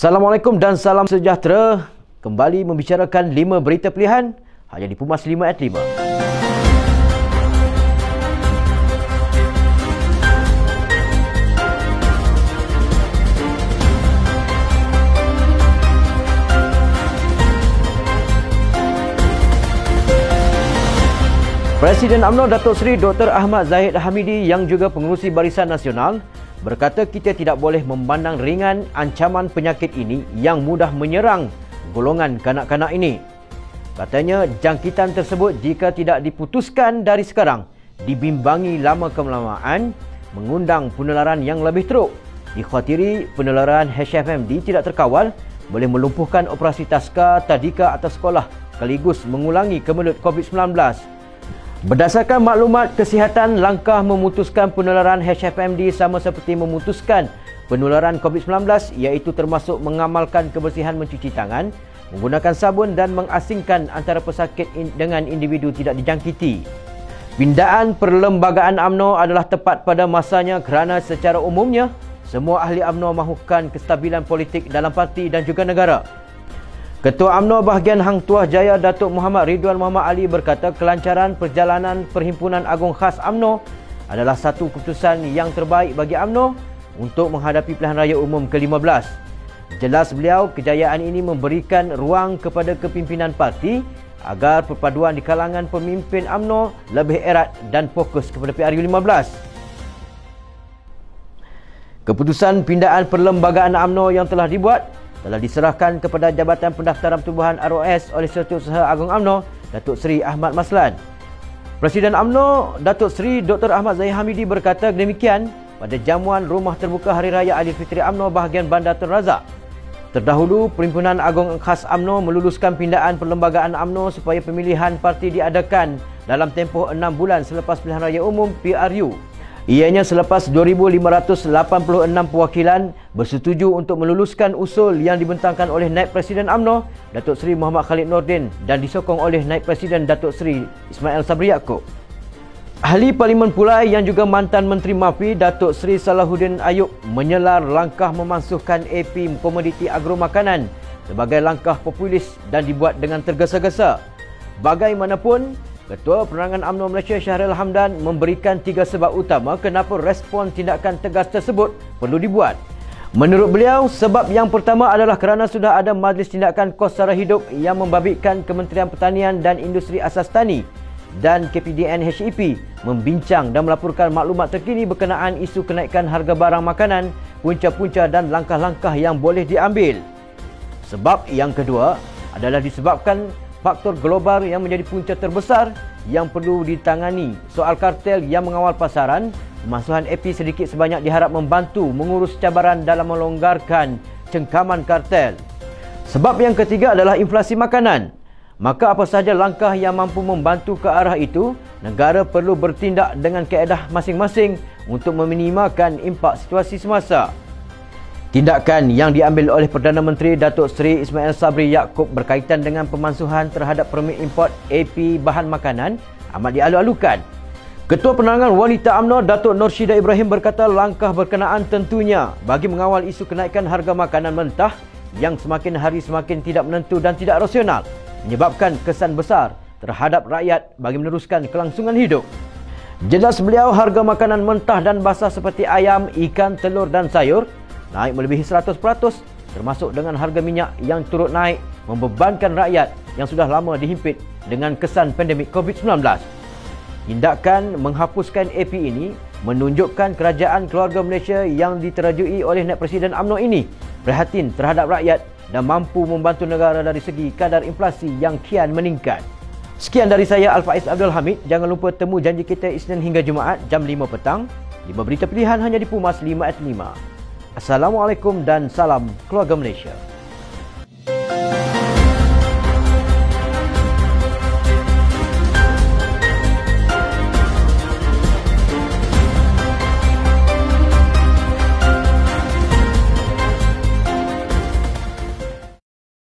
Assalamualaikum dan salam sejahtera. Kembali membicarakan 5 berita pilihan hanya di Pumas 5 at 5. Presiden UMNO Datuk Seri Dr. Ahmad Zahid Hamidi yang juga pengurusi Barisan Nasional berkata kita tidak boleh memandang ringan ancaman penyakit ini yang mudah menyerang golongan kanak-kanak ini. Katanya jangkitan tersebut jika tidak diputuskan dari sekarang dibimbangi lama kelamaan mengundang penularan yang lebih teruk. Dikhawatiri penularan HFMD tidak terkawal boleh melumpuhkan operasi taska tadika atas sekolah sekaligus mengulangi kemelut COVID-19. Berdasarkan maklumat kesihatan, langkah memutuskan penularan HFMD sama seperti memutuskan penularan COVID-19 iaitu termasuk mengamalkan kebersihan mencuci tangan, menggunakan sabun dan mengasingkan antara pesakit dengan individu tidak dijangkiti. Pindaan perlembagaan AMNO adalah tepat pada masanya kerana secara umumnya semua ahli AMNO mahukan kestabilan politik dalam parti dan juga negara. Ketua UMNO bahagian Hang Tuah Jaya Datuk Muhammad Ridwan Muhammad Ali berkata kelancaran perjalanan Perhimpunan Agung Khas UMNO adalah satu keputusan yang terbaik bagi UMNO untuk menghadapi pilihan raya umum ke-15. Jelas beliau kejayaan ini memberikan ruang kepada kepimpinan parti agar perpaduan di kalangan pemimpin UMNO lebih erat dan fokus kepada PRU15. Keputusan pindaan perlembagaan UMNO yang telah dibuat telah diserahkan kepada Jabatan Pendaftaran Pertubuhan ROS oleh Setiausaha Agung AMNO Datuk Seri Ahmad Maslan. Presiden AMNO Datuk Seri Dr. Ahmad Zahid Hamidi berkata demikian pada jamuan Rumah Terbuka Hari Raya Aidilfitri AMNO bahagian Bandar Tun Razak. Terdahulu, Perhimpunan Agung Khas AMNO meluluskan pindaan perlembagaan AMNO supaya pemilihan parti diadakan dalam tempoh 6 bulan selepas pilihan raya umum PRU Ianya selepas 2,586 perwakilan bersetuju untuk meluluskan usul yang dibentangkan oleh Naib Presiden AMNO, Datuk Seri Muhammad Khalid Nordin dan disokong oleh Naib Presiden Datuk Seri Ismail Sabri Yaakob. Ahli Parlimen Pulai yang juga mantan Menteri Mafi Datuk Seri Salahuddin Ayub menyelar langkah memansuhkan AP komoditi agro makanan sebagai langkah populis dan dibuat dengan tergesa-gesa. Bagaimanapun, Ketua Penerangan UMNO Malaysia Syahril Hamdan memberikan tiga sebab utama kenapa respon tindakan tegas tersebut perlu dibuat. Menurut beliau, sebab yang pertama adalah kerana sudah ada Majlis Tindakan Kos Sara Hidup yang membabitkan Kementerian Pertanian dan Industri Asas Tani dan KPDN HEP membincang dan melaporkan maklumat terkini berkenaan isu kenaikan harga barang makanan, punca-punca dan langkah-langkah yang boleh diambil. Sebab yang kedua adalah disebabkan faktor global yang menjadi punca terbesar yang perlu ditangani. Soal kartel yang mengawal pasaran, pemasuhan AP sedikit sebanyak diharap membantu mengurus cabaran dalam melonggarkan cengkaman kartel. Sebab yang ketiga adalah inflasi makanan. Maka apa sahaja langkah yang mampu membantu ke arah itu, negara perlu bertindak dengan keedah masing-masing untuk meminimalkan impak situasi semasa. Tindakan yang diambil oleh Perdana Menteri Datuk Seri Ismail Sabri Yaakob berkaitan dengan pemansuhan terhadap permit import AP bahan makanan amat dialu-alukan. Ketua Penerangan Wanita UMNO Datuk Nur Syida Ibrahim berkata langkah berkenaan tentunya bagi mengawal isu kenaikan harga makanan mentah yang semakin hari semakin tidak menentu dan tidak rasional menyebabkan kesan besar terhadap rakyat bagi meneruskan kelangsungan hidup. Jelas beliau harga makanan mentah dan basah seperti ayam, ikan, telur dan sayur naik melebihi 100% termasuk dengan harga minyak yang turut naik membebankan rakyat yang sudah lama dihimpit dengan kesan pandemik COVID-19. Tindakan menghapuskan AP ini menunjukkan kerajaan keluarga Malaysia yang diterajui oleh Naib Presiden UMNO ini prihatin terhadap rakyat dan mampu membantu negara dari segi kadar inflasi yang kian meningkat. Sekian dari saya Al-Faiz Abdul Hamid. Jangan lupa temu janji kita Isnin hingga Jumaat jam 5 petang. 5 berita pilihan hanya di Pumas 5 at 5. Assalamualaikum dan salam keluarga Malaysia.